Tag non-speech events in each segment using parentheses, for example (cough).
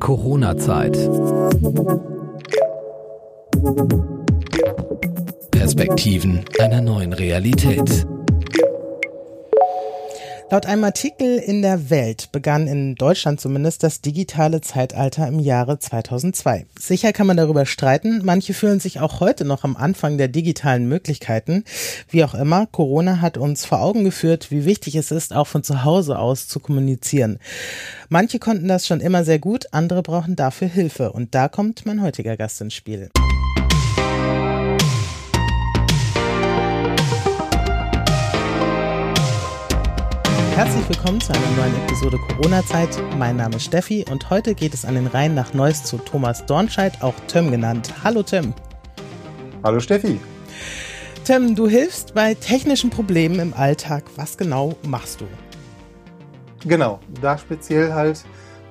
Corona-Zeit. Perspektiven einer neuen Realität. Laut einem Artikel in der Welt begann in Deutschland zumindest das digitale Zeitalter im Jahre 2002. Sicher kann man darüber streiten. Manche fühlen sich auch heute noch am Anfang der digitalen Möglichkeiten. Wie auch immer, Corona hat uns vor Augen geführt, wie wichtig es ist, auch von zu Hause aus zu kommunizieren. Manche konnten das schon immer sehr gut, andere brauchen dafür Hilfe. Und da kommt mein heutiger Gast ins Spiel. Herzlich willkommen zu einer neuen Episode Corona-Zeit. Mein Name ist Steffi und heute geht es an den Rhein nach Neuss zu Thomas Dornscheid, auch Tim genannt. Hallo Tim. Hallo Steffi. Tim, du hilfst bei technischen Problemen im Alltag. Was genau machst du? Genau, da speziell halt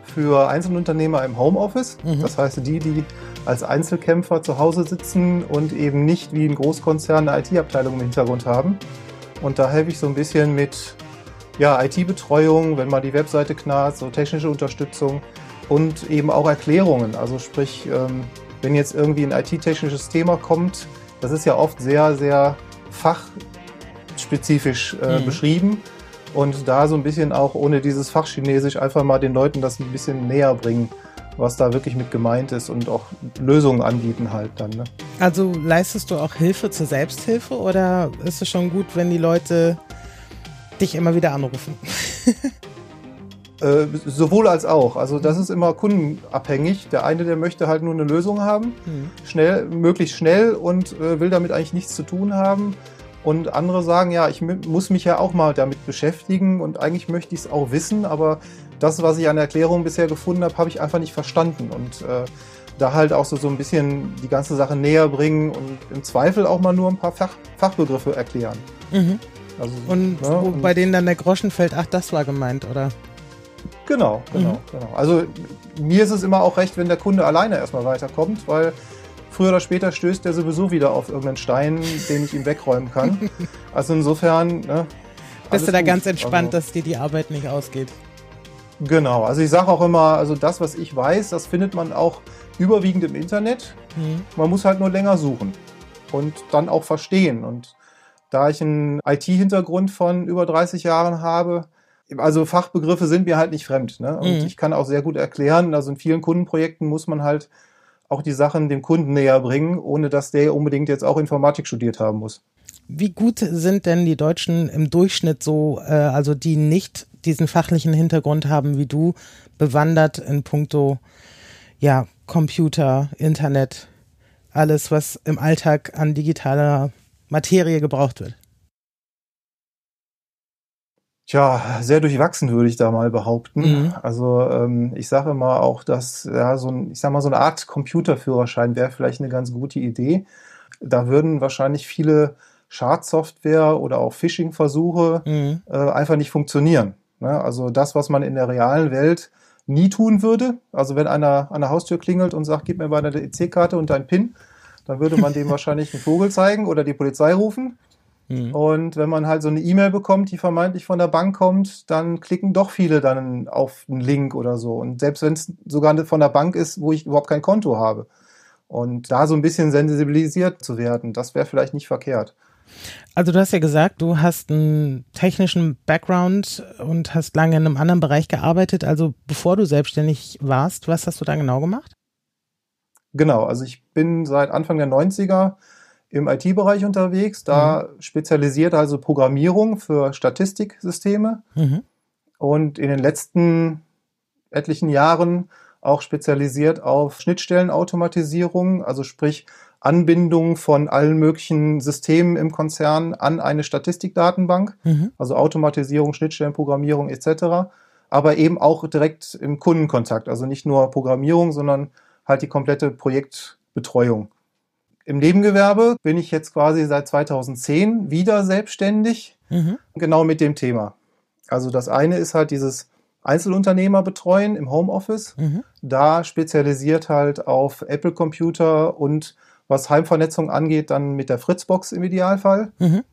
für Einzelunternehmer im Homeoffice. Mhm. Das heißt, die, die als Einzelkämpfer zu Hause sitzen und eben nicht wie ein Großkonzern eine IT-Abteilung im Hintergrund haben. Und da helfe ich so ein bisschen mit ja, IT-Betreuung, wenn mal die Webseite knarrt, so technische Unterstützung und eben auch Erklärungen. Also sprich, ähm, wenn jetzt irgendwie ein IT-technisches Thema kommt, das ist ja oft sehr, sehr fachspezifisch äh, mhm. beschrieben. Und da so ein bisschen auch ohne dieses Fachchinesisch einfach mal den Leuten das ein bisschen näher bringen, was da wirklich mit gemeint ist und auch Lösungen anbieten halt dann. Ne? Also leistest du auch Hilfe zur Selbsthilfe oder ist es schon gut, wenn die Leute dich immer wieder anrufen? (laughs) äh, sowohl als auch. Also das ist immer kundenabhängig. Der eine, der möchte halt nur eine Lösung haben, mhm. schnell, möglichst schnell und äh, will damit eigentlich nichts zu tun haben. Und andere sagen, ja, ich muss mich ja auch mal damit beschäftigen und eigentlich möchte ich es auch wissen, aber das, was ich an Erklärungen bisher gefunden habe, habe ich einfach nicht verstanden. Und äh, da halt auch so, so ein bisschen die ganze Sache näher bringen und im Zweifel auch mal nur ein paar Fach, Fachbegriffe erklären. Mhm. Also, und ne, wo, bei denen dann der Groschen fällt, ach, das war gemeint, oder? Genau, genau, mhm. genau. Also mir ist es immer auch recht, wenn der Kunde alleine erstmal weiterkommt, weil früher oder später stößt er sowieso wieder auf irgendeinen Stein, den ich ihm wegräumen kann. (laughs) Also insofern. Ne, Bist du da gut. ganz entspannt, also, dass dir die Arbeit nicht ausgeht? Genau, also ich sage auch immer, also das, was ich weiß, das findet man auch überwiegend im Internet. Mhm. Man muss halt nur länger suchen und dann auch verstehen. Und da ich einen IT-Hintergrund von über 30 Jahren habe, also Fachbegriffe sind mir halt nicht fremd. Ne? Und mhm. ich kann auch sehr gut erklären, also in vielen Kundenprojekten muss man halt auch die Sachen dem Kunden näher bringen, ohne dass der unbedingt jetzt auch Informatik studiert haben muss. Wie gut sind denn die Deutschen im Durchschnitt so, äh, also die nicht diesen fachlichen Hintergrund haben wie du, bewandert in puncto ja, Computer, Internet, alles, was im Alltag an digitaler Materie gebraucht wird? Tja, sehr durchwachsen würde ich da mal behaupten. Mhm. Also ähm, ich sage mal auch, dass ja so ein, ich sag mal so eine Art Computerführerschein wäre vielleicht eine ganz gute Idee. Da würden wahrscheinlich viele Schadsoftware oder auch Phishing-Versuche mhm. äh, einfach nicht funktionieren. Ne? Also das, was man in der realen Welt nie tun würde. Also wenn einer an der Haustür klingelt und sagt, gib mir mal deine EC-Karte und dein PIN, dann würde man dem (laughs) wahrscheinlich einen Vogel zeigen oder die Polizei rufen. Mhm. Und wenn man halt so eine E-Mail bekommt, die vermeintlich von der Bank kommt, dann klicken doch viele dann auf einen Link oder so. Und selbst wenn es sogar von der Bank ist, wo ich überhaupt kein Konto habe. Und da so ein bisschen sensibilisiert zu werden, das wäre vielleicht nicht verkehrt. Also du hast ja gesagt, du hast einen technischen Background und hast lange in einem anderen Bereich gearbeitet. Also bevor du selbstständig warst, was hast du da genau gemacht? Genau, also ich bin seit Anfang der 90er im IT-Bereich unterwegs, da mhm. spezialisiert also Programmierung für Statistiksysteme mhm. und in den letzten etlichen Jahren auch spezialisiert auf Schnittstellenautomatisierung, also sprich Anbindung von allen möglichen Systemen im Konzern an eine Statistikdatenbank, mhm. also Automatisierung, Schnittstellenprogrammierung etc., aber eben auch direkt im Kundenkontakt, also nicht nur Programmierung, sondern halt die komplette Projektbetreuung. Im Nebengewerbe bin ich jetzt quasi seit 2010 wieder selbstständig, mhm. genau mit dem Thema. Also das eine ist halt dieses Einzelunternehmer betreuen im Homeoffice, mhm. da spezialisiert halt auf Apple Computer und was Heimvernetzung angeht, dann mit der Fritzbox im Idealfall. Mhm.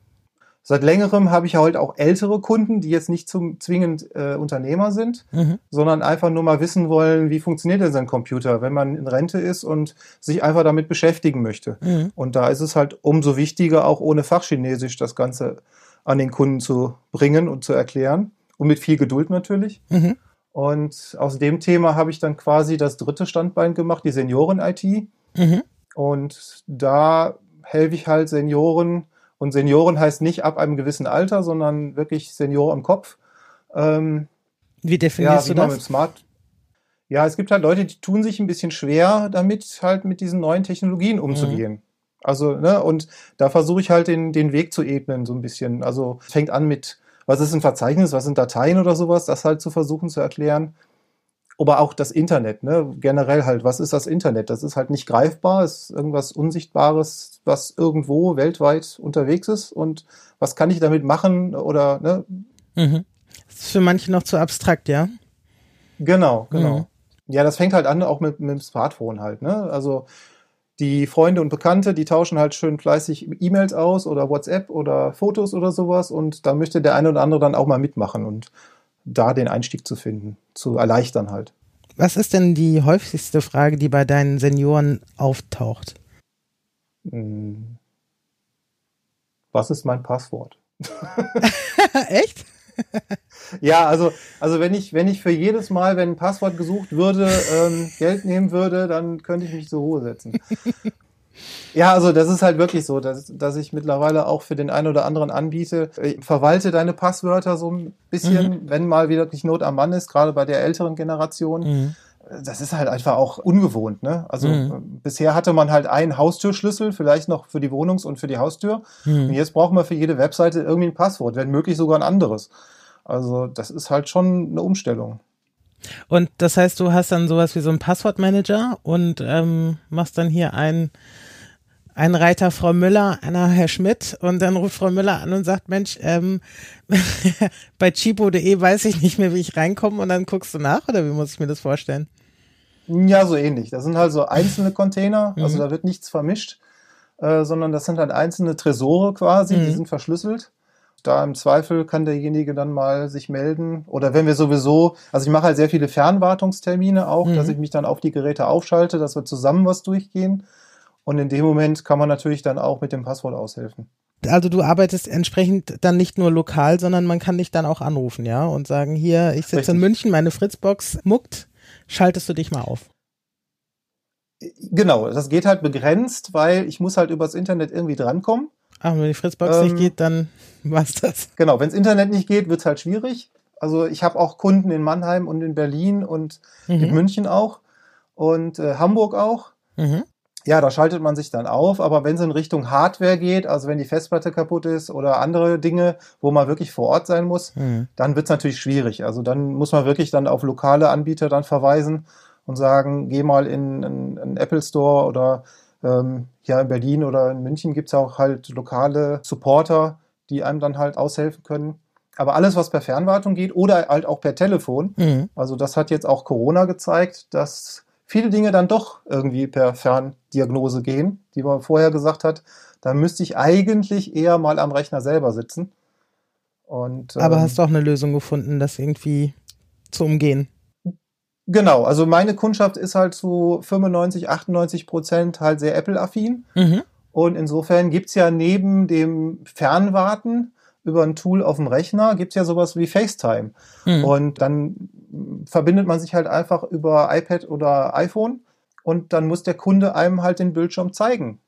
Seit längerem habe ich halt auch ältere Kunden, die jetzt nicht zum, zwingend äh, Unternehmer sind, mhm. sondern einfach nur mal wissen wollen, wie funktioniert denn sein Computer, wenn man in Rente ist und sich einfach damit beschäftigen möchte. Mhm. Und da ist es halt umso wichtiger, auch ohne Fachchinesisch das Ganze an den Kunden zu bringen und zu erklären. Und mit viel Geduld natürlich. Mhm. Und aus dem Thema habe ich dann quasi das dritte Standbein gemacht, die Senioren-IT. Mhm. Und da helfe ich halt Senioren, und Senioren heißt nicht ab einem gewissen Alter, sondern wirklich Senior im Kopf. Ähm, wie definierst ja, wie du das? Mit Smart ja, es gibt halt Leute, die tun sich ein bisschen schwer damit, halt mit diesen neuen Technologien umzugehen. Mhm. Also, ne, und da versuche ich halt den, den Weg zu ebnen, so ein bisschen. Also, fängt an mit, was ist ein Verzeichnis, was sind Dateien oder sowas, das halt zu versuchen zu erklären aber auch das Internet, ne? generell halt, was ist das Internet? Das ist halt nicht greifbar, ist irgendwas Unsichtbares, was irgendwo weltweit unterwegs ist und was kann ich damit machen oder, ne? Mhm. Das ist für manche noch zu abstrakt, ja? Genau, genau. Mhm. Ja, das fängt halt an auch mit, mit dem Smartphone halt, ne? Also die Freunde und Bekannte, die tauschen halt schön fleißig E-Mails aus oder WhatsApp oder Fotos oder sowas und da möchte der eine oder andere dann auch mal mitmachen und da den Einstieg zu finden, zu erleichtern halt. Was ist denn die häufigste Frage, die bei deinen Senioren auftaucht? Hm. Was ist mein Passwort? (laughs) Echt? (laughs) ja, also, also wenn ich, wenn ich für jedes Mal, wenn ein Passwort gesucht würde, ähm, Geld nehmen würde, dann könnte ich mich zur Ruhe setzen. Ja, also das ist halt wirklich so, dass, dass ich mittlerweile auch für den einen oder anderen anbiete, ich verwalte deine Passwörter so ein bisschen, mhm. wenn mal wirklich Not am Mann ist, gerade bei der älteren Generation. Mhm. Das ist halt einfach auch ungewohnt. Ne? Also mhm. bisher hatte man halt einen Haustürschlüssel, vielleicht noch für die Wohnungs- und für die Haustür. Mhm. Und jetzt brauchen wir für jede Webseite irgendwie ein Passwort, wenn möglich sogar ein anderes. Also das ist halt schon eine Umstellung. Und das heißt, du hast dann sowas wie so einen Passwortmanager und ähm, machst dann hier ein ein Reiter Frau Müller, einer Herr Schmidt und dann ruft Frau Müller an und sagt, Mensch, ähm, (laughs) bei chipo.de weiß ich nicht mehr, wie ich reinkomme und dann guckst du nach oder wie muss ich mir das vorstellen? Ja, so ähnlich. Das sind halt so einzelne (laughs) Container, also mhm. da wird nichts vermischt, äh, sondern das sind halt einzelne Tresore quasi, mhm. die sind verschlüsselt. Da im Zweifel kann derjenige dann mal sich melden. Oder wenn wir sowieso, also ich mache halt sehr viele Fernwartungstermine auch, mhm. dass ich mich dann auf die Geräte aufschalte, dass wir zusammen was durchgehen. Und in dem Moment kann man natürlich dann auch mit dem Passwort aushelfen. Also du arbeitest entsprechend dann nicht nur lokal, sondern man kann dich dann auch anrufen, ja, und sagen, hier, ich sitze in München, meine Fritzbox muckt, schaltest du dich mal auf. Genau, das geht halt begrenzt, weil ich muss halt übers Internet irgendwie drankommen. Ach, wenn die Fritzbox ähm, nicht geht, dann (laughs) war's das. Genau, wenn das Internet nicht geht, wird's halt schwierig. Also ich habe auch Kunden in Mannheim und in Berlin und mhm. in München auch und äh, Hamburg auch. Mhm. Ja, da schaltet man sich dann auf, aber wenn es in Richtung Hardware geht, also wenn die Festplatte kaputt ist oder andere Dinge, wo man wirklich vor Ort sein muss, mhm. dann wird es natürlich schwierig. Also dann muss man wirklich dann auf lokale Anbieter dann verweisen und sagen, geh mal in einen Apple Store oder ähm, ja in Berlin oder in München gibt es auch halt lokale Supporter, die einem dann halt aushelfen können. Aber alles, was per Fernwartung geht oder halt auch per Telefon, mhm. also das hat jetzt auch Corona gezeigt, dass viele Dinge dann doch irgendwie per Ferndiagnose gehen, die man vorher gesagt hat, da müsste ich eigentlich eher mal am Rechner selber sitzen. Und, Aber ähm, hast du auch eine Lösung gefunden, das irgendwie zu umgehen? Genau, also meine Kundschaft ist halt zu 95, 98 Prozent halt sehr Apple-affin. Mhm. Und insofern gibt's ja neben dem Fernwarten über ein Tool auf dem Rechner gibt's ja sowas wie FaceTime. Mhm. Und dann verbindet man sich halt einfach über iPad oder iPhone und dann muss der Kunde einem halt den Bildschirm zeigen.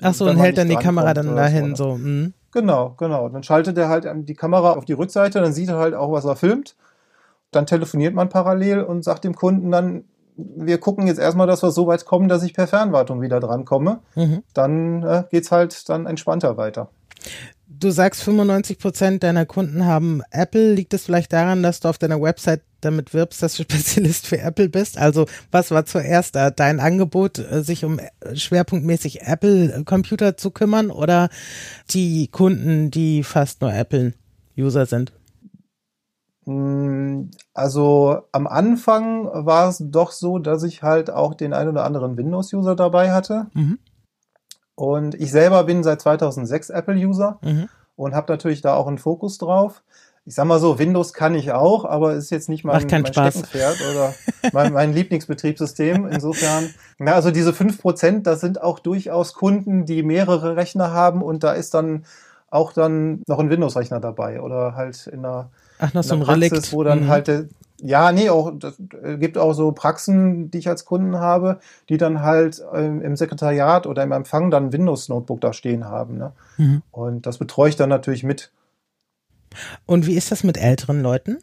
Ach so, und hält dann die Kamera dann dahin so. so. Mhm. Genau, genau. Dann schaltet er halt die Kamera auf die Rückseite, dann sieht er halt auch, was er filmt. Dann telefoniert man parallel und sagt dem Kunden dann, wir gucken jetzt erstmal, dass wir so weit kommen, dass ich per Fernwartung wieder drankomme. Mhm. Dann äh, es halt dann entspannter weiter du sagst, 95 Prozent deiner Kunden haben Apple. Liegt es vielleicht daran, dass du auf deiner Website damit wirbst, dass du (laughs) Spezialist für Apple bist? Also was war zuerst da? Dein Angebot, äh, sich um äh, schwerpunktmäßig Apple-Computer zu kümmern oder die Kunden, die fast nur Apple-User sind? Hm, also am Anfang war es doch so, dass ich halt auch den ein oder anderen Windows-User dabei hatte. Mhm. Und ich selber bin seit 2006 Apple-User. Mhm. und habe natürlich da auch einen Fokus drauf. Ich sag mal so, Windows kann ich auch, aber ist jetzt nicht mein, mein Steckenpferd oder mein, mein Lieblingsbetriebssystem. (laughs) Insofern, na, also diese fünf Prozent, das sind auch durchaus Kunden, die mehrere Rechner haben und da ist dann auch dann noch ein Windows-Rechner dabei oder halt in einer, Ach, in so ein Praxis, Relikt. wo dann Mhm. halt der, ja, nee, auch das äh, gibt auch so Praxen, die ich als Kunden habe, die dann halt ähm, im Sekretariat oder im Empfang dann ein Windows-Notebook da stehen haben. Ne? Mhm. Und das betreue ich dann natürlich mit. Und wie ist das mit älteren Leuten?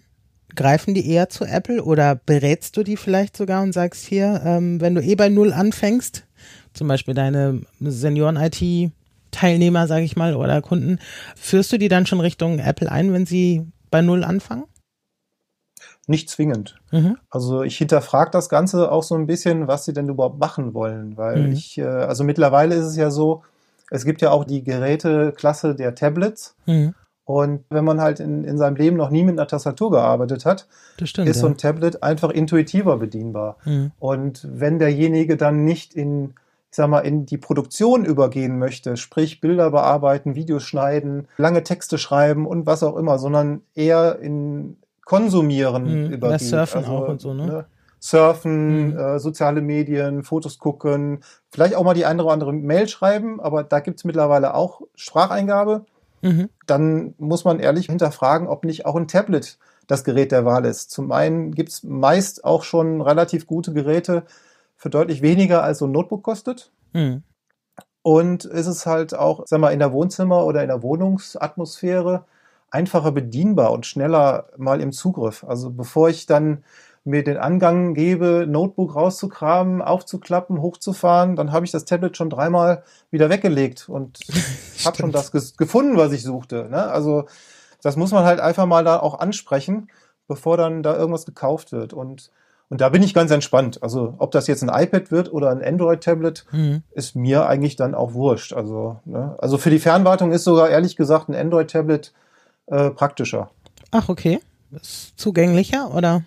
Greifen die eher zu Apple oder berätst du die vielleicht sogar und sagst hier, ähm, wenn du eh bei Null anfängst, zum Beispiel deine Senioren-IT-Teilnehmer, sage ich mal, oder Kunden, führst du die dann schon Richtung Apple ein, wenn sie bei Null anfangen? Nicht zwingend. Mhm. Also ich hinterfrage das Ganze auch so ein bisschen, was sie denn überhaupt machen wollen, weil Mhm. ich, äh, also mittlerweile ist es ja so, es gibt ja auch die Geräteklasse der Tablets Mhm. und wenn man halt in, in seinem Leben noch nie mit einer Tastatur gearbeitet hat, stimmt. ist so ja. ein Tablet einfach intuitiver bedienbar. Mhm. Und wenn derjenige dann nicht in, ich sag mal, in die Produktion übergehen möchte, sprich Bilder bearbeiten, Videos schneiden, lange Texte schreiben und was auch immer, sondern eher in Konsumieren Mhm, übergeht. das Surfen auch und so, ne? Surfen, Mhm. äh, soziale Medien, Fotos gucken, vielleicht auch mal die eine oder andere Mail schreiben, aber da gibt's mittlerweile auch Spracheingabe Mhm. dann muss man ehrlich hinterfragen, ob nicht auch ein Tablet das Gerät der Wahl ist. Zum einen gibt's meist auch schon relativ gute Geräte für deutlich weniger als so ein Notebook kostet. Mhm. Und ist es halt auch, sag mal, in der Wohnzimmer oder in der Wohnungsatmosphäre einfacher bedienbar und schneller mal im Zugriff. Also bevor ich dann mir den Angang gebe, Notebook rauszukramen, aufzuklappen, hochzufahren, dann habe ich das Tablet schon dreimal wieder weggelegt und (laughs) habe schon das gefunden, was ich suchte. Ne? Also das muss man halt einfach mal da auch ansprechen, bevor dann da irgendwas gekauft wird. Und, und da bin ich ganz entspannt. Also ob das jetzt ein iPad wird oder ein Android-Tablet, Mhm. ist mir eigentlich dann auch wurscht. Also, ne? also für die Fernwartung ist sogar ehrlich gesagt ein Android-Tablet äh, praktischer. Ach, okay. Ist zugänglicher oder?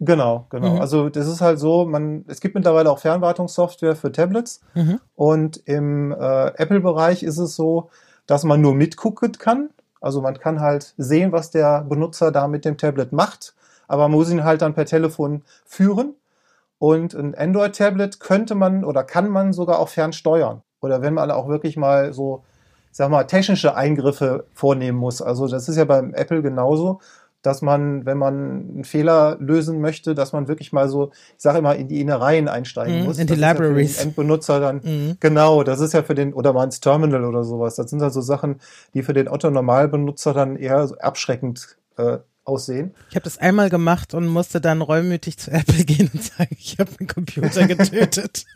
Genau, genau. Mhm. Also das ist halt so, man, es gibt mittlerweile auch Fernwartungssoftware für Tablets Mhm. und im äh, Apple-Bereich ist es so, dass man nur mitgucken kann. Also man kann halt sehen, was der Benutzer da mit dem Tablet macht, aber man muss ihn halt dann per Telefon führen. Und ein Android-Tablet könnte man oder kann man sogar auch fernsteuern. Oder wenn man auch wirklich mal so, sag mal, technische Eingriffe vornehmen muss. Also das ist ja beim Apple genauso, dass man, wenn man einen Fehler lösen möchte, dass man wirklich mal so, ich sage immer, in die Innereien einsteigen Mhm, muss. in die Das ist ja für den Libraries. Endbenutzer dann Mhm. Genau, das ist ja für den, oder mal ins Terminal oder sowas. Das sind halt so Sachen, die für den Otto-Normalbenutzer dann eher so abschreckend äh, aussehen. Ich habe das einmal gemacht und musste dann reumütig zu Apple (laughs) gehen und sagen, ich habe den Computer getötet. (laughs)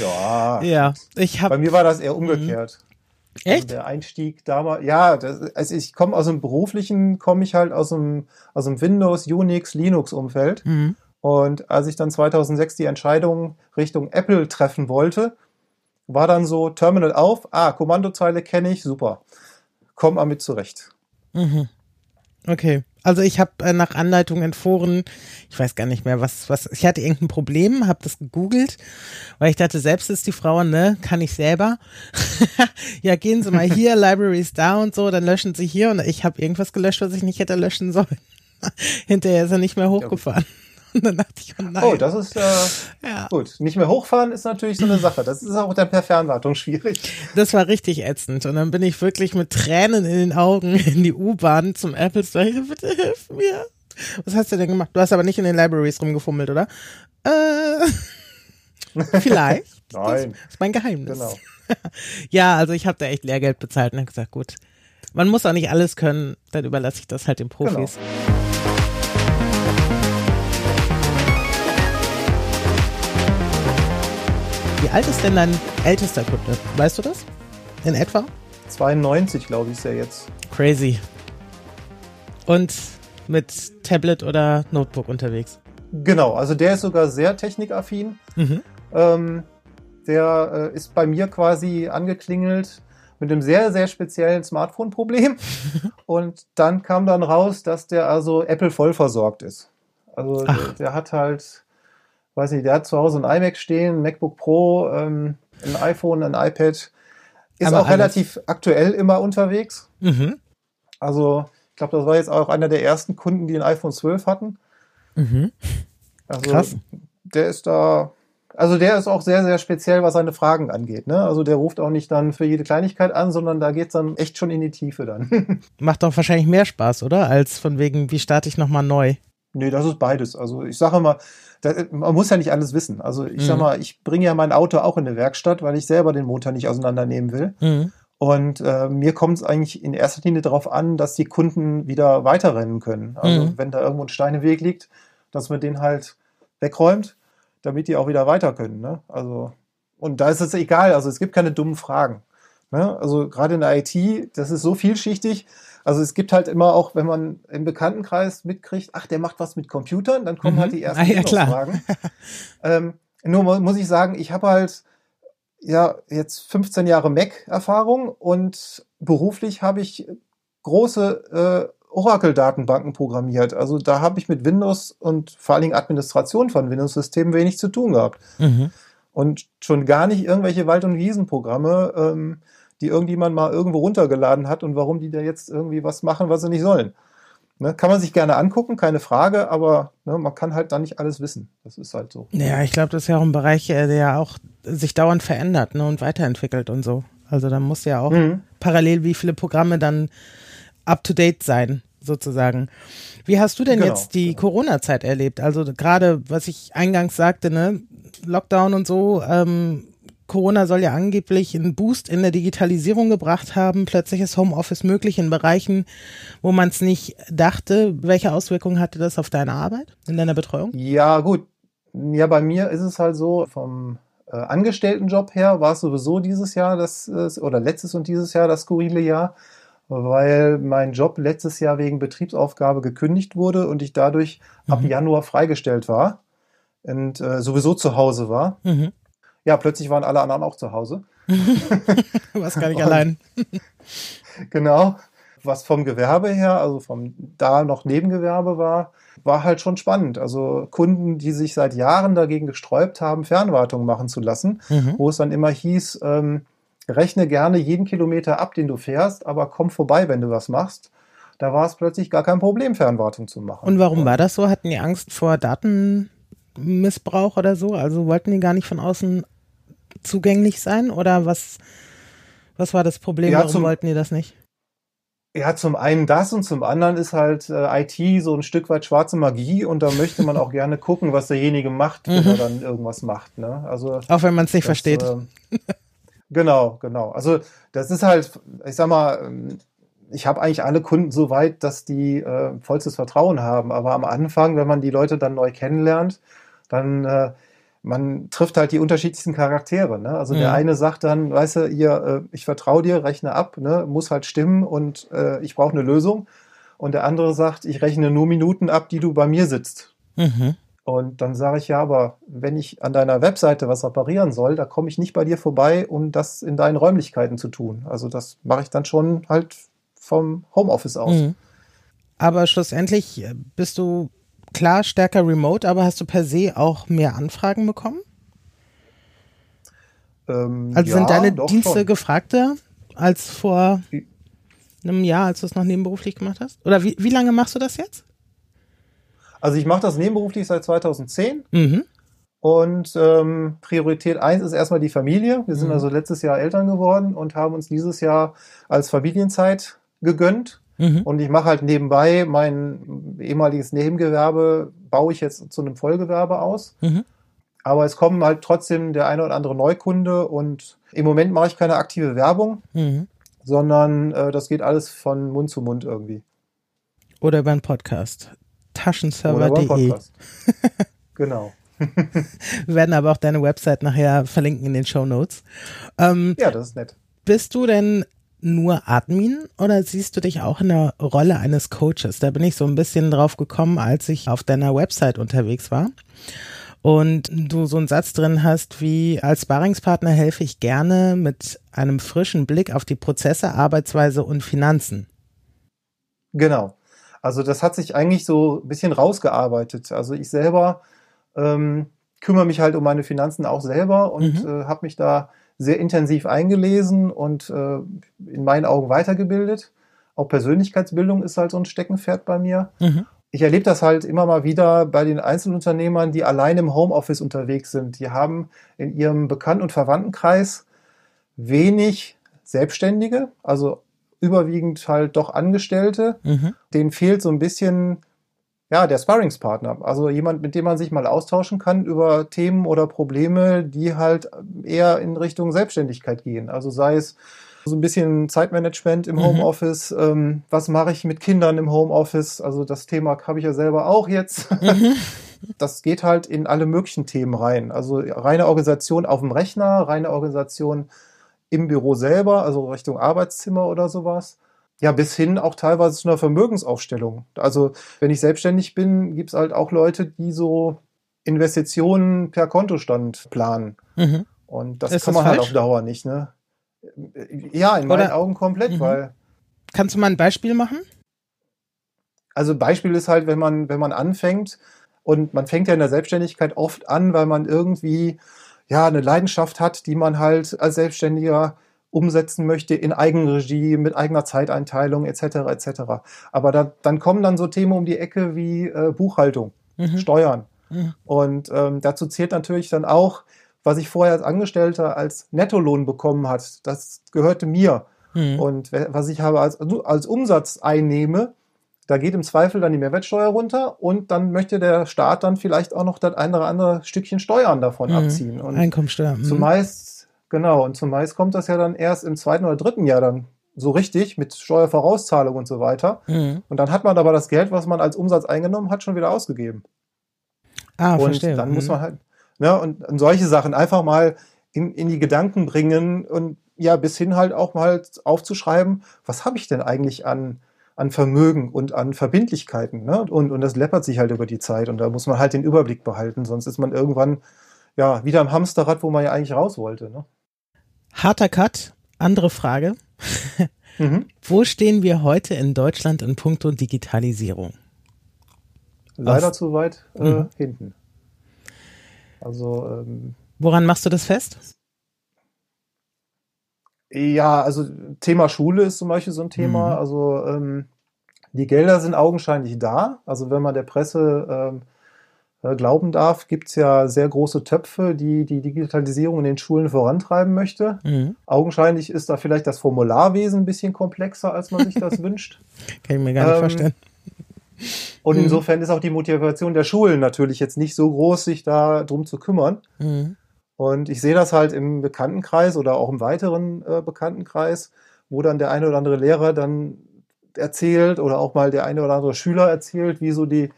Ja. ja, ich Bei habe mir war das eher umgekehrt. Also echt. der Einstieg damals, ja, das, also ich komme aus dem beruflichen, komme ich halt aus dem, aus dem Windows, Unix, Linux-Umfeld. Mhm. Und als ich dann 2006 die Entscheidung Richtung Apple treffen wollte, war dann so Terminal auf, ah, Kommandozeile kenne ich, super. Komm mal mit zurecht. Mhm. Okay. Also ich habe äh, nach Anleitung in Foren, ich weiß gar nicht mehr, was, was, ich hatte irgendein Problem, habe das gegoogelt, weil ich dachte, selbst ist die Frau, ne, kann ich selber. (laughs) ja, gehen Sie mal (laughs) hier, Libraries da und so, dann löschen Sie hier und ich habe irgendwas gelöscht, was ich nicht hätte löschen sollen. (laughs) Hinterher ist er nicht mehr hochgefahren. (laughs) Und dann dachte ich, oh nein. Oh, das ist äh, ja. gut. Nicht mehr hochfahren ist natürlich so eine Sache. Das ist auch dann per Fernwartung schwierig. Das war richtig ätzend. Und dann bin ich wirklich mit Tränen in den Augen in die U-Bahn zum Apple Store. Ich so, Bitte hilf mir. Was hast du denn gemacht? Du hast aber nicht in den Libraries rumgefummelt, oder? Äh, (laughs) vielleicht. (laughs) Nein. Das ist mein Geheimnis. Genau. Ja, also ich habe da echt Lehrgeld bezahlt und habe gesagt, gut, man muss auch nicht alles können, dann überlasse ich das halt den Profis. Wie alt ist denn dein ältester Kunde? Weißt du das? In etwa? 92, glaube ich, ist er jetzt. Crazy. Und mit Tablet oder Notebook unterwegs. Genau, also der ist sogar sehr technikaffin. Mhm. Ähm, der äh, ist bei mir quasi angeklingelt mit einem sehr, sehr speziellen Smartphone-Problem. (laughs) Und dann kam dann raus, dass der also Apple voll versorgt ist. Also der, der hat halt, weiß nicht, der hat zu Hause ein iMac stehen, ein MacBook Pro, ähm, ein iPhone, ein iPad. Ist Aber auch alles. relativ aktuell immer unterwegs. Mhm. Also, ich glaube, das war jetzt auch einer der ersten Kunden, die ein iPhone 12 hatten. Mhm. Also, Krass. Der ist da, also der ist auch sehr, sehr speziell, was seine Fragen angeht. Ne? Also der ruft auch nicht dann für jede Kleinigkeit an, sondern da geht es dann echt schon in die Tiefe dann. (laughs) Macht doch wahrscheinlich mehr Spaß, oder? Als von wegen, wie starte ich nochmal neu? Nee, das ist beides. Also ich sage immer, man muss ja nicht alles wissen. Also ich mhm. sag mal, ich bringe ja mein Auto auch in eine Werkstatt, weil ich selber den Motor nicht auseinandernehmen will. Mhm. Und äh, mir kommt es eigentlich in erster Linie darauf an, dass die Kunden wieder weiterrennen können. Also mhm. wenn da irgendwo ein Stein im Weg liegt, dass man den halt wegräumt, damit die auch wieder weiter können. Ne? Also, und da ist es egal, also es gibt keine dummen Fragen. Ne? Also gerade in der IT, das ist so vielschichtig. Also es gibt halt immer auch, wenn man im Bekanntenkreis mitkriegt, ach, der macht was mit Computern, dann kommen halt mhm. halt die ersten ah, ja, Fragen. (laughs) ähm, nur muss ich sagen, ich habe halt ja jetzt 15 Jahre Mac-Erfahrung und beruflich habe ich große äh, Oracle-Datenbanken programmiert. Also da habe ich mit Windows und vor allen Dingen Administration von Windows-Systemen wenig zu tun gehabt. Mhm. Und schon gar nicht irgendwelche Wald- und Wiesenprogramme, ähm, die irgendjemand mal irgendwo runtergeladen hat und warum die da jetzt irgendwie was machen, was sie nicht sollen. Ne, kann man sich gerne angucken, keine Frage, aber ne, man kann halt da nicht alles wissen. Das ist halt so. Ja, ich glaube, das ist ja auch ein Bereich, äh, der ja auch sich dauernd verändert ne, und weiterentwickelt und so. Also da muss ja auch mhm. parallel wie viele Programme dann up to date sein, sozusagen. Wie hast du denn genau, jetzt die genau. Corona-Zeit erlebt? Also gerade, was ich eingangs sagte, ne, Lockdown und so, ähm, Corona soll ja angeblich einen Boost in der Digitalisierung gebracht haben. Plötzlich ist Homeoffice möglich in Bereichen, wo man es nicht dachte. Welche Auswirkungen hatte das auf deine Arbeit, in deiner Betreuung? Ja, gut. Ja, bei mir ist es halt so, vom äh, Angestelltenjob her war es sowieso dieses Jahr das, oder letztes und dieses Jahr das skurrile Jahr, weil mein Job letztes Jahr wegen Betriebsaufgabe gekündigt wurde und ich dadurch mhm. ab Januar freigestellt war und äh, sowieso zu Hause war. Mhm ja, plötzlich waren alle anderen auch zu Hause. du (laughs) warst gar nicht allein. (laughs) genau. Was vom Gewerbe her, also vom da noch Nebengewerbe war, war halt schon spannend. Also Kunden, die sich seit Jahren dagegen gesträubt haben, Fernwartung machen zu lassen, mhm. wo es dann immer hieß, ähm, rechne gerne jeden Kilometer ab, den du fährst, aber komm vorbei, wenn du was machst. Da war es plötzlich gar kein Problem, Fernwartung zu machen. Und warum war das so? Hatten die Angst vor Datenmissbrauch oder so? Also wollten die gar nicht von außen zugänglich sein oder was, was war das Problem? Ja, Warum zum, wollten die das nicht? Ja, zum einen das und zum anderen ist halt äh, IT so ein Stück weit schwarze Magie und da möchte man auch (laughs) gerne gucken, was derjenige macht, wenn er mhm. dann irgendwas macht. Ne? Also, auch wenn man es nicht das, versteht. Äh, genau, genau. Also das ist halt, ich sag mal, ähm, ich habe eigentlich alle Kunden so weit, dass die äh, vollstes Vertrauen haben. Aber am Anfang, wenn man die Leute dann neu kennenlernt, dann äh, man trifft halt die unterschiedlichsten Charaktere. Ne? Also mhm. der eine sagt dann, weißt du, ihr, äh, ich vertraue dir, rechne ab, ne? muss halt stimmen und äh, ich brauche eine Lösung. Und der andere sagt, ich rechne nur Minuten ab, die du bei mir sitzt. Mhm. Und dann sage ich ja, aber wenn ich an deiner Webseite was reparieren soll, da komme ich nicht bei dir vorbei, um das in deinen Räumlichkeiten zu tun. Also das mache ich dann schon halt vom Homeoffice aus. Mhm. Aber schlussendlich bist du klar stärker remote, aber hast du per se auch mehr Anfragen bekommen? Ähm, also ja, sind deine Dienste schon. gefragter als vor einem Jahr, als du es noch nebenberuflich gemacht hast? Oder wie, wie lange machst du das jetzt? Also ich mache das nebenberuflich seit 2010. Mhm. Und ähm, Priorität 1 ist erstmal die Familie. Wir sind mhm. also letztes Jahr Eltern geworden und haben uns dieses Jahr als Familienzeit gegönnt. Mhm. Und ich mache halt nebenbei mein ehemaliges Nebengewerbe, baue ich jetzt zu einem Vollgewerbe aus. Mhm. Aber es kommen halt trotzdem der eine oder andere Neukunde und im Moment mache ich keine aktive Werbung, mhm. sondern äh, das geht alles von Mund zu Mund irgendwie. Oder über einen Podcast. Taschenserver.de. (laughs) genau. Wir werden aber auch deine Website nachher verlinken in den Show Notes. Ähm, ja, das ist nett. Bist du denn nur Admin oder siehst du dich auch in der Rolle eines Coaches? Da bin ich so ein bisschen drauf gekommen, als ich auf deiner Website unterwegs war. Und du so einen Satz drin hast wie, als Sparringspartner helfe ich gerne mit einem frischen Blick auf die Prozesse, Arbeitsweise und Finanzen. Genau. Also das hat sich eigentlich so ein bisschen rausgearbeitet. Also ich selber ähm, kümmere mich halt um meine Finanzen auch selber und mhm. äh, habe mich da sehr intensiv eingelesen und äh, in meinen Augen weitergebildet. Auch Persönlichkeitsbildung ist halt so ein Steckenpferd bei mir. Mhm. Ich erlebe das halt immer mal wieder bei den Einzelunternehmern, die allein im Homeoffice unterwegs sind. Die haben in ihrem Bekannten- und Verwandtenkreis wenig Selbstständige, also überwiegend halt doch Angestellte. Mhm. Denen fehlt so ein bisschen ja, der Sparringspartner. Also jemand, mit dem man sich mal austauschen kann über Themen oder Probleme, die halt eher in Richtung Selbstständigkeit gehen. Also sei es so ein bisschen Zeitmanagement im mhm. Homeoffice. Ähm, was mache ich mit Kindern im Homeoffice? Also das Thema habe ich ja selber auch jetzt. Mhm. (laughs) Das geht halt in alle möglichen Themen rein. Also reine Organisation auf dem Rechner, reine Organisation im Büro selber, also Richtung Arbeitszimmer oder sowas. Ja, bis hin auch teilweise zu einer Vermögensaufstellung. Also wenn ich selbstständig bin, gibt es halt auch Leute, die so Investitionen per Kontostand planen. Mhm. Und das Ist kann das man halt falsch? halt auf Dauer nicht, ne? Ja, in Oder, meinen Augen komplett, mhm. weil. Kannst du mal ein Beispiel machen? Also Beispiel ist halt, wenn man, wenn man anfängt, und man fängt ja in der Selbstständigkeit oft an, weil man irgendwie ja eine Leidenschaft hat, die man halt als Selbstständiger umsetzen möchte in Eigenregie, mit eigener Zeiteinteilung etc. etc. Aber da, dann kommen dann so Themen um die Ecke wie äh, Buchhaltung, mhm. Steuern. Mhm. Und ähm, dazu zählt natürlich dann auch, was ich vorher als Angestellter als Nettolohn bekommen hat. Das gehörte mir. Mhm. Und was ich habe als, als Umsatz einnehme, da geht im Zweifel dann die Mehrwertsteuer runter und dann möchte der Staat dann vielleicht auch noch das eine oder andere Stückchen Steuern davon mhm. abziehen. Und Einkommensteuer. Mhm. Zumeist Genau, und zumeist kommt das ja dann erst im zweiten oder dritten Jahr dann so richtig mit Steuervorauszahlung und so weiter. Mhm. Und dann hat man aber das Geld, was man als Umsatz eingenommen hat, schon wieder ausgegeben. Ah, und verstehe. dann mhm. muss man halt, ne, und, und solche Sachen einfach mal in, in die Gedanken bringen und ja, bis hin halt auch mal aufzuschreiben, was habe ich denn eigentlich an, an Vermögen und an Verbindlichkeiten. Ne? Und, und das läppert sich halt über die Zeit und da muss man halt den Überblick behalten, sonst ist man irgendwann ja wieder im Hamsterrad, wo man ja eigentlich raus wollte. Ne? Harter Cut, andere Frage. mhm. (laughs) Wo stehen wir heute in Deutschland in puncto Digitalisierung? Leider Aus, zu weit äh, mhm. hinten. Also ähm, woran machst du das fest? Ja, also Thema Schule ist zum Beispiel so ein Thema. Mhm. Also ähm, die Gelder sind augenscheinlich da. Also wenn man der Presse ähm, äh, glauben darf, gibt es ja sehr große Töpfe, die die Digitalisierung in den Schulen vorantreiben möchte. Mhm. Augenscheinlich ist da vielleicht das Formularwesen ein bisschen komplexer, als man sich das (laughs) wünscht. Kann ich mir gar nicht ähm, vorstellen. Und mhm. insofern ist auch die Motivation der Schulen natürlich jetzt nicht so groß, sich da drum zu kümmern. Mhm. Und ich sehe das halt im Bekanntenkreis oder auch im weiteren äh, Bekanntenkreis, wo dann der eine oder andere Lehrer dann erzählt oder auch mal der eine oder andere Schüler erzählt, wie so die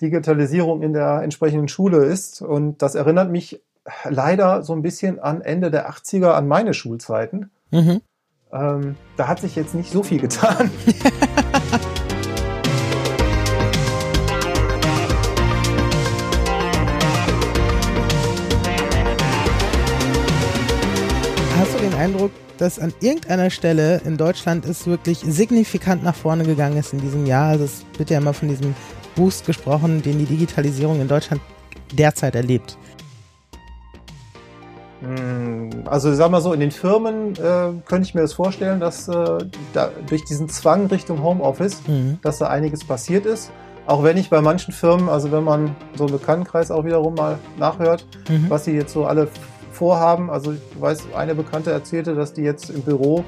Digitalisierung in der entsprechenden Schule ist. Und das erinnert mich leider so ein bisschen an Ende der 80er, an meine Schulzeiten. Mhm. Ähm, da hat sich jetzt nicht so viel getan. (laughs) Hast du den Eindruck, dass an irgendeiner Stelle in Deutschland es wirklich signifikant nach vorne gegangen ist in diesem Jahr? Also es wird ja immer von diesem Boost gesprochen, den die Digitalisierung in Deutschland derzeit erlebt? Hm, also sag mal so, in den Firmen äh, könnte ich mir das vorstellen, dass äh, da, durch diesen Zwang Richtung Homeoffice, mhm. dass da einiges passiert ist. Auch wenn ich bei manchen Firmen, also wenn man so einen Bekanntenkreis auch wiederum mal nachhört, mhm. was sie jetzt so alle vorhaben. Also ich weiß, eine Bekannte erzählte, dass die jetzt im Büro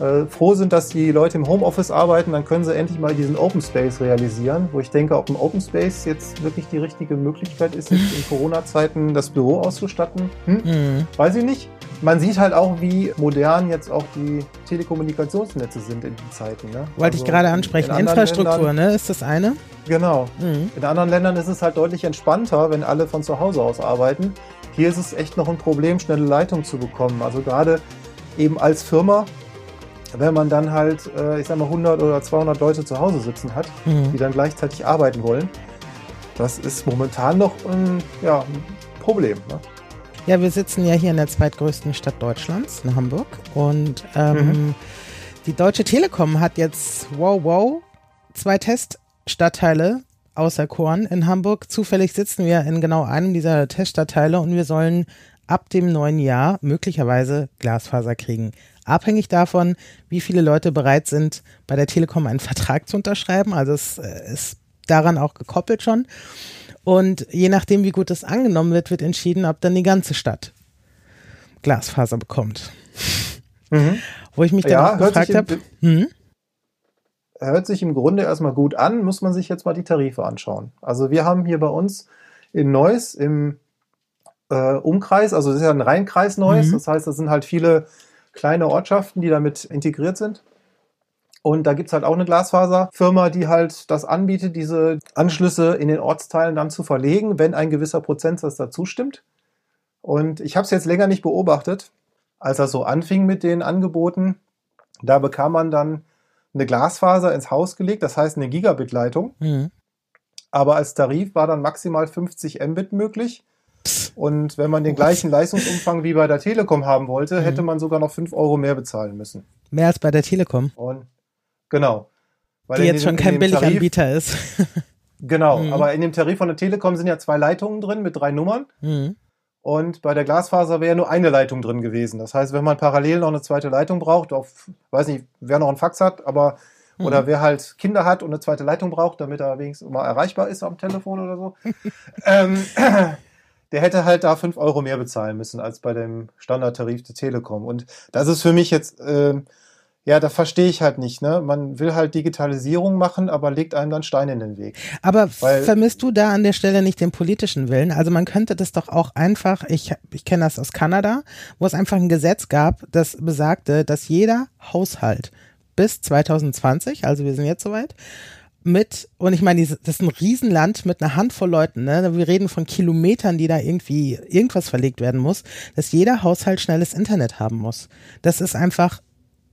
äh, froh sind, dass die Leute im Homeoffice arbeiten, dann können sie endlich mal diesen Open Space realisieren, wo ich denke, ob ein Open Space jetzt wirklich die richtige Möglichkeit ist, in Corona-Zeiten das Büro auszustatten. Hm? Mhm. Weiß ich nicht. Man sieht halt auch, wie modern jetzt auch die Telekommunikationsnetze sind in den Zeiten. Ne? Wollte also ich gerade ansprechen. In Infrastruktur, Ländern, ne? Ist das eine? Genau. Mhm. In anderen Ländern ist es halt deutlich entspannter, wenn alle von zu Hause aus arbeiten. Hier ist es echt noch ein Problem, schnelle Leitung zu bekommen. Also gerade eben als Firma wenn man dann halt, äh, ich sag mal, 100 oder 200 Leute zu Hause sitzen hat, mhm. die dann gleichzeitig arbeiten wollen, das ist momentan noch ein, ja, ein Problem. Ne? Ja, wir sitzen ja hier in der zweitgrößten Stadt Deutschlands, in Hamburg. Und ähm, mhm. die Deutsche Telekom hat jetzt, wow, wow, zwei Teststadtteile außer Korn in Hamburg. Zufällig sitzen wir in genau einem dieser Teststadtteile und wir sollen ab dem neuen Jahr möglicherweise Glasfaser kriegen. Abhängig davon, wie viele Leute bereit sind, bei der Telekom einen Vertrag zu unterschreiben. Also es äh, ist daran auch gekoppelt schon. Und je nachdem, wie gut das angenommen wird, wird entschieden, ob dann die ganze Stadt Glasfaser bekommt. Mhm. Wo ich mich dann ja, auch gefragt habe. Hm? Hört sich im Grunde erstmal gut an, muss man sich jetzt mal die Tarife anschauen. Also wir haben hier bei uns in Neuss im äh, Umkreis, also das ist ja ein Rheinkreis Neuss, mhm. das heißt, das sind halt viele kleine Ortschaften, die damit integriert sind. Und da gibt es halt auch eine Glasfaserfirma, die halt das anbietet, diese Anschlüsse in den Ortsteilen dann zu verlegen, wenn ein gewisser Prozentsatz dazu stimmt. Und ich habe es jetzt länger nicht beobachtet. Als das so anfing mit den Angeboten, da bekam man dann eine Glasfaser ins Haus gelegt, das heißt eine Gigabit-Leitung. Mhm. Aber als Tarif war dann maximal 50 Mbit möglich. Und wenn man den gleichen Leistungsumfang wie bei der Telekom haben wollte, mhm. hätte man sogar noch 5 Euro mehr bezahlen müssen. Mehr als bei der Telekom. Und Genau. Weil Die jetzt dem, schon kein Billiganbieter ist. (laughs) genau, mhm. aber in dem Tarif von der Telekom sind ja zwei Leitungen drin mit drei Nummern. Mhm. Und bei der Glasfaser wäre nur eine Leitung drin gewesen. Das heißt, wenn man parallel noch eine zweite Leitung braucht, auf, weiß nicht, wer noch einen Fax hat, aber mhm. oder wer halt Kinder hat und eine zweite Leitung braucht, damit er wenigstens mal erreichbar ist am Telefon oder so, (laughs) ähm, der hätte halt da fünf Euro mehr bezahlen müssen als bei dem Standardtarif der Telekom. Und das ist für mich jetzt äh, ja, da verstehe ich halt nicht, ne? Man will halt Digitalisierung machen, aber legt einem dann Steine in den Weg. Aber Weil, vermisst du da an der Stelle nicht den politischen Willen? Also man könnte das doch auch einfach, ich, ich kenne das aus Kanada, wo es einfach ein Gesetz gab, das besagte, dass jeder Haushalt bis 2020, also wir sind jetzt soweit, mit, und ich meine, das ist ein Riesenland mit einer Handvoll Leuten, ne? Wir reden von Kilometern, die da irgendwie irgendwas verlegt werden muss, dass jeder Haushalt schnelles Internet haben muss. Das ist einfach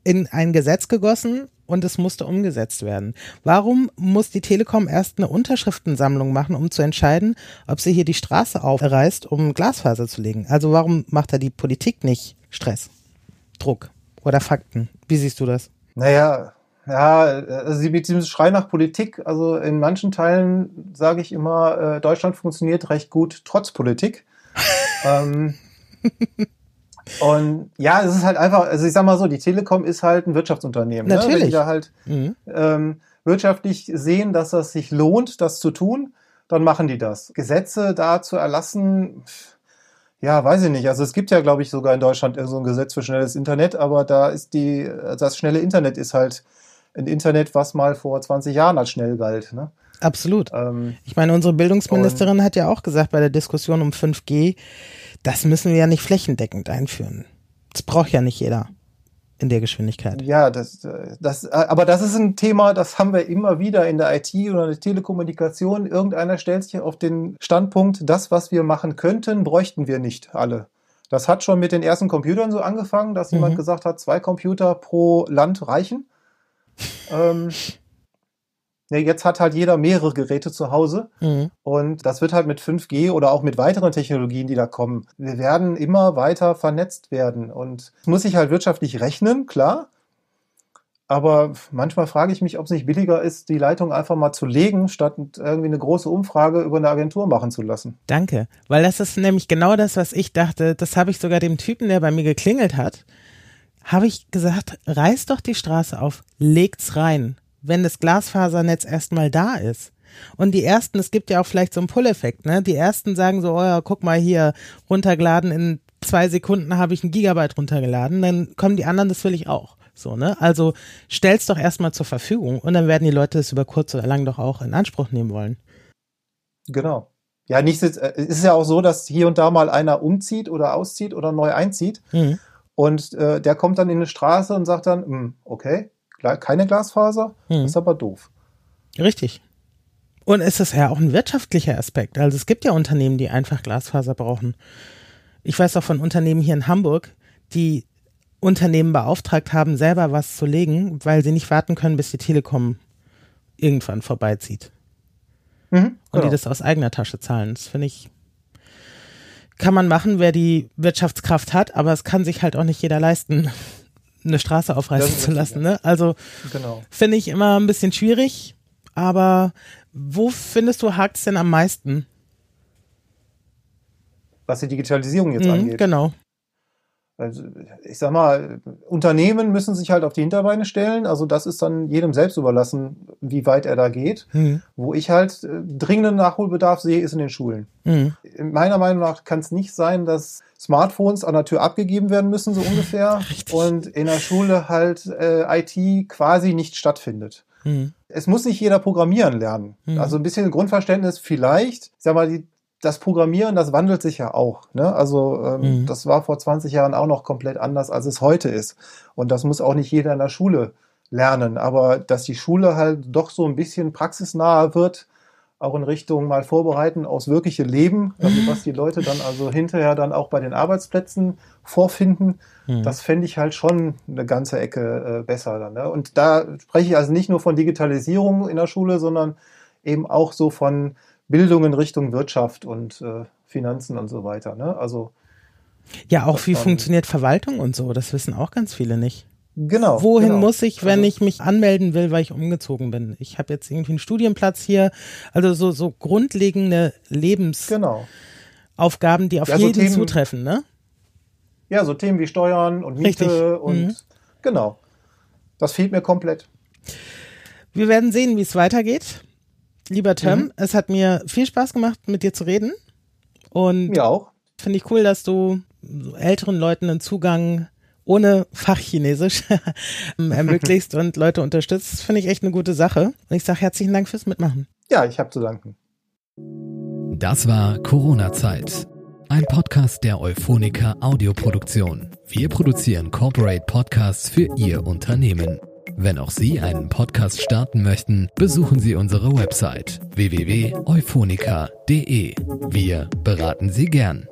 in ein Gesetz gegossen und es musste umgesetzt werden. Warum muss die Telekom erst eine Unterschriftensammlung machen, um zu entscheiden, ob sie hier die Straße aufreißt, um Glasfaser zu legen? Also warum macht da die Politik nicht Stress, Druck oder Fakten? Wie siehst du das? Naja, ja, also mit diesem Schrei nach Politik, also in manchen Teilen sage ich immer, äh, Deutschland funktioniert recht gut trotz Politik. (laughs) ähm, und ja, es ist halt einfach, also ich sag mal so, die Telekom ist halt ein Wirtschaftsunternehmen. Natürlich. Ne? Wenn die da halt mhm. ähm, wirtschaftlich sehen, dass das sich lohnt, das zu tun, dann machen die das. Gesetze da zu erlassen, ja, weiß ich nicht. Also es gibt ja, glaube ich, sogar in Deutschland so ein Gesetz für schnelles Internet, aber da ist die, das schnelle Internet ist halt ein Internet, was mal vor 20 Jahren als schnell galt. Ne? Absolut. Ähm, ich meine, unsere Bildungsministerin hat ja auch gesagt bei der Diskussion um 5G, das müssen wir ja nicht flächendeckend einführen. Das braucht ja nicht jeder in der Geschwindigkeit. Ja, das, das, aber das ist ein Thema, das haben wir immer wieder in der IT oder der Telekommunikation. Irgendeiner stellt sich auf den Standpunkt, das, was wir machen könnten, bräuchten wir nicht alle. Das hat schon mit den ersten Computern so angefangen, dass mhm. jemand gesagt hat, zwei Computer pro Land reichen. Ähm, Ne, jetzt hat halt jeder mehrere Geräte zu Hause mhm. und das wird halt mit 5G oder auch mit weiteren Technologien, die da kommen. Wir werden immer weiter vernetzt werden und muss sich halt wirtschaftlich rechnen, klar. Aber manchmal frage ich mich, ob es nicht billiger ist, die Leitung einfach mal zu legen, statt irgendwie eine große Umfrage über eine Agentur machen zu lassen. Danke, weil das ist nämlich genau das, was ich dachte. Das habe ich sogar dem Typen, der bei mir geklingelt hat, habe ich gesagt, reiß doch die Straße auf, legt's rein wenn das Glasfasernetz erstmal da ist. Und die ersten, es gibt ja auch vielleicht so einen Pull-Effekt, ne? Die ersten sagen so, oh ja, guck mal hier, runtergeladen, in zwei Sekunden habe ich ein Gigabyte runtergeladen, dann kommen die anderen, das will ich auch. So, ne? Also stell's doch erstmal zur Verfügung und dann werden die Leute es über kurz oder lang doch auch in Anspruch nehmen wollen. Genau. Ja, nicht, es ist ja auch so, dass hier und da mal einer umzieht oder auszieht oder neu einzieht. Mhm. Und äh, der kommt dann in eine Straße und sagt dann, hm, okay, keine Glasfaser, hm. ist aber doof. Richtig. Und es ist ja auch ein wirtschaftlicher Aspekt. Also es gibt ja Unternehmen, die einfach Glasfaser brauchen. Ich weiß auch von Unternehmen hier in Hamburg, die Unternehmen beauftragt haben, selber was zu legen, weil sie nicht warten können, bis die Telekom irgendwann vorbeizieht. Mhm, genau. Und die das aus eigener Tasche zahlen. Das finde ich, kann man machen, wer die Wirtschaftskraft hat, aber es kann sich halt auch nicht jeder leisten (laughs) eine Straße aufreißen zu lassen. Ne? Also genau. finde ich immer ein bisschen schwierig, aber wo findest du hakt es denn am meisten? was die Digitalisierung jetzt mhm, angeht. Genau. Also ich sag mal, Unternehmen müssen sich halt auf die Hinterbeine stellen. Also das ist dann jedem selbst überlassen, wie weit er da geht. Mhm. Wo ich halt äh, dringenden Nachholbedarf sehe, ist in den Schulen. Mhm. Meiner Meinung nach kann es nicht sein, dass Smartphones an der Tür abgegeben werden müssen, so (laughs) ungefähr. Richtig. Und in der Schule halt äh, IT quasi nicht stattfindet. Mhm. Es muss nicht jeder programmieren lernen. Mhm. Also ein bisschen Grundverständnis vielleicht. Ich sag mal, die das Programmieren, das wandelt sich ja auch. Ne? Also ähm, mhm. das war vor 20 Jahren auch noch komplett anders, als es heute ist. Und das muss auch nicht jeder in der Schule lernen. Aber dass die Schule halt doch so ein bisschen praxisnaher wird, auch in Richtung mal vorbereiten aufs wirkliche Leben, also was die Leute dann also hinterher dann auch bei den Arbeitsplätzen vorfinden, mhm. das fände ich halt schon eine ganze Ecke äh, besser dann. Ne? Und da spreche ich also nicht nur von Digitalisierung in der Schule, sondern eben auch so von Bildung in Richtung Wirtschaft und äh, Finanzen und so weiter. Ne? Also ja, auch wie funktioniert Verwaltung und so, das wissen auch ganz viele nicht. Genau. Wohin genau. muss ich, wenn also, ich mich anmelden will, weil ich umgezogen bin? Ich habe jetzt irgendwie einen Studienplatz hier, also so so grundlegende Lebensaufgaben, genau. die auf ja, jeden Themen, zutreffen, ne? Ja, so Themen wie Steuern und Miete Richtig. und mhm. genau. Das fehlt mir komplett. Wir werden sehen, wie es weitergeht. Lieber Tim, mhm. es hat mir viel Spaß gemacht, mit dir zu reden. Und mir auch. Finde ich cool, dass du älteren Leuten einen Zugang ohne Fachchinesisch (laughs) ermöglicht (laughs) und Leute unterstützt. Das finde ich echt eine gute Sache. Und ich sage herzlichen Dank fürs Mitmachen. Ja, ich habe zu danken. Das war Corona-Zeit. Ein Podcast der Euphonica Audioproduktion. Wir produzieren Corporate Podcasts für Ihr Unternehmen. Wenn auch Sie einen Podcast starten möchten, besuchen Sie unsere Website www.euphonica.de. Wir beraten Sie gern.